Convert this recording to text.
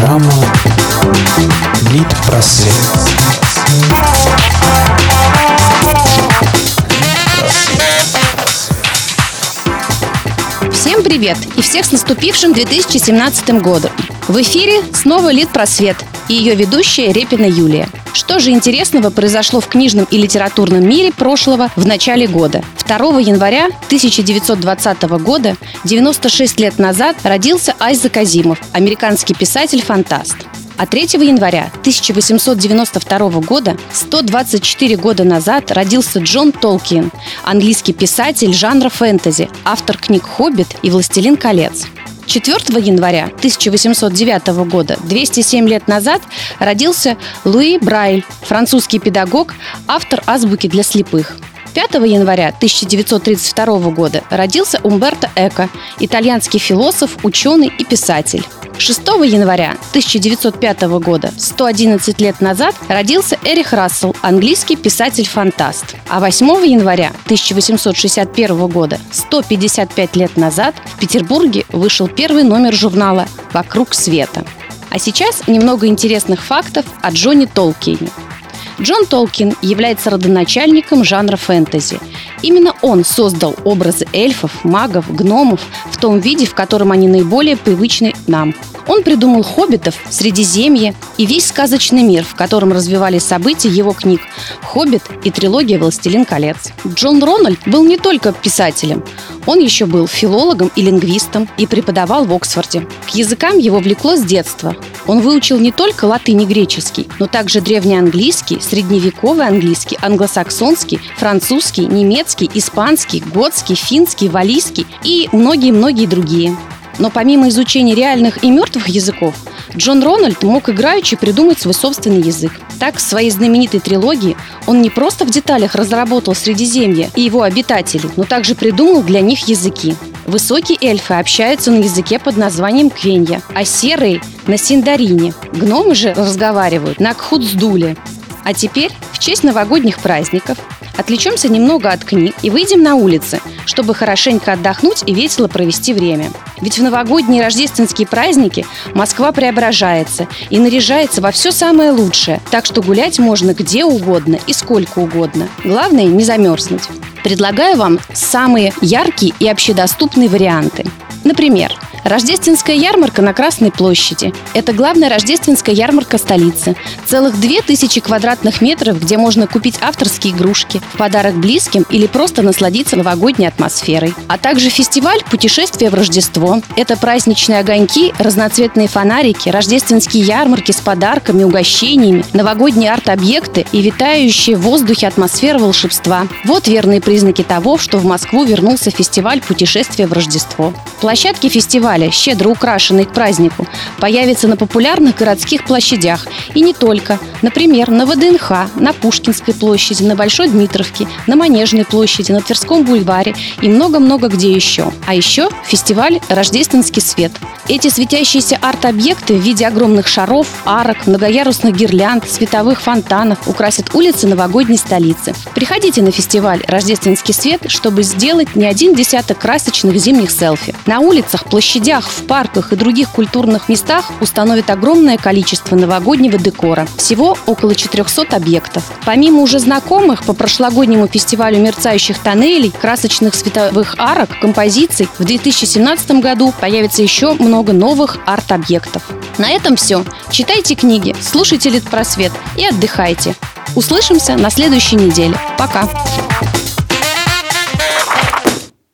Программа «Лид-просвет». Всем привет и всех с наступившим 2017 годом. В эфире снова Лид Просвет и ее ведущая Репина Юлия. Что же интересного произошло в книжном и литературном мире прошлого в начале года? 2 января 1920 года, 96 лет назад, родился Айзек Азимов, американский писатель-фантаст. А 3 января 1892 года, 124 года назад, родился Джон Толкин, английский писатель жанра фэнтези, автор книг «Хоббит» и «Властелин колец». 4 января 1809 года, 207 лет назад, родился Луи Брайль, французский педагог, автор азбуки для слепых. 5 января 1932 года родился Умберто Эко, итальянский философ, ученый и писатель. 6 января 1905 года, 111 лет назад, родился Эрих Рассел, английский писатель-фантаст. А 8 января 1861 года, 155 лет назад, в Петербурге вышел первый номер журнала «Вокруг света». А сейчас немного интересных фактов о Джоне Толкине. Джон Толкин является родоначальником жанра фэнтези. Именно он создал образы эльфов, магов, гномов в том виде, в котором они наиболее привычны нам. Он придумал хоббитов, Средиземье и весь сказочный мир, в котором развивались события его книг «Хоббит» и трилогия «Властелин колец». Джон Рональд был не только писателем, он еще был филологом и лингвистом и преподавал в Оксфорде. К языкам его влекло с детства. Он выучил не только латынь и греческий, но также древнеанглийский, средневековый английский, англосаксонский, французский, немецкий, испанский, готский, финский, валийский и многие-многие другие. Но помимо изучения реальных и мертвых языков, Джон Рональд мог играючи придумать свой собственный язык. Так, в своей знаменитой трилогии он не просто в деталях разработал Средиземье и его обитателей, но также придумал для них языки. Высокие эльфы общаются на языке под названием квенья, а серые – на синдарине. Гномы же разговаривают на кхудздуле. А теперь, в честь новогодних праздников, отвлечемся немного от книг и выйдем на улицы, чтобы хорошенько отдохнуть и весело провести время. Ведь в новогодние и рождественские праздники Москва преображается и наряжается во все самое лучшее, так что гулять можно где угодно и сколько угодно. Главное не замерзнуть. Предлагаю вам самые яркие и общедоступные варианты. Например, Рождественская ярмарка на Красной площади. Это главная рождественская ярмарка столицы. Целых две тысячи квадратных метров, где можно купить авторские игрушки, подарок близким или просто насладиться новогодней атмосферой. А также фестиваль «Путешествие в Рождество». Это праздничные огоньки, разноцветные фонарики, рождественские ярмарки с подарками, угощениями, новогодние арт-объекты и витающие в воздухе атмосфера волшебства. Вот верные признаки того, что в Москву вернулся фестиваль «Путешествие в Рождество». Площадки фестиваля фестиваля, щедро украшенный к празднику, появится на популярных городских площадях. И не только. Например, на ВДНХ, на Пушкинской площади, на Большой Дмитровке, на Манежной площади, на Тверском бульваре и много-много где еще. А еще фестиваль «Рождественский свет». Эти светящиеся арт-объекты в виде огромных шаров, арок, многоярусных гирлянд, световых фонтанов украсят улицы новогодней столицы. Приходите на фестиваль «Рождественский свет», чтобы сделать не один десяток красочных зимних селфи. На улицах, площадях в парках и других культурных местах установят огромное количество новогоднего декора. Всего около 400 объектов. Помимо уже знакомых по прошлогоднему фестивалю мерцающих тоннелей, красочных световых арок, композиций, в 2017 году появится еще много новых арт-объектов. На этом все. Читайте книги, слушайте Литпросвет и отдыхайте. Услышимся на следующей неделе. Пока!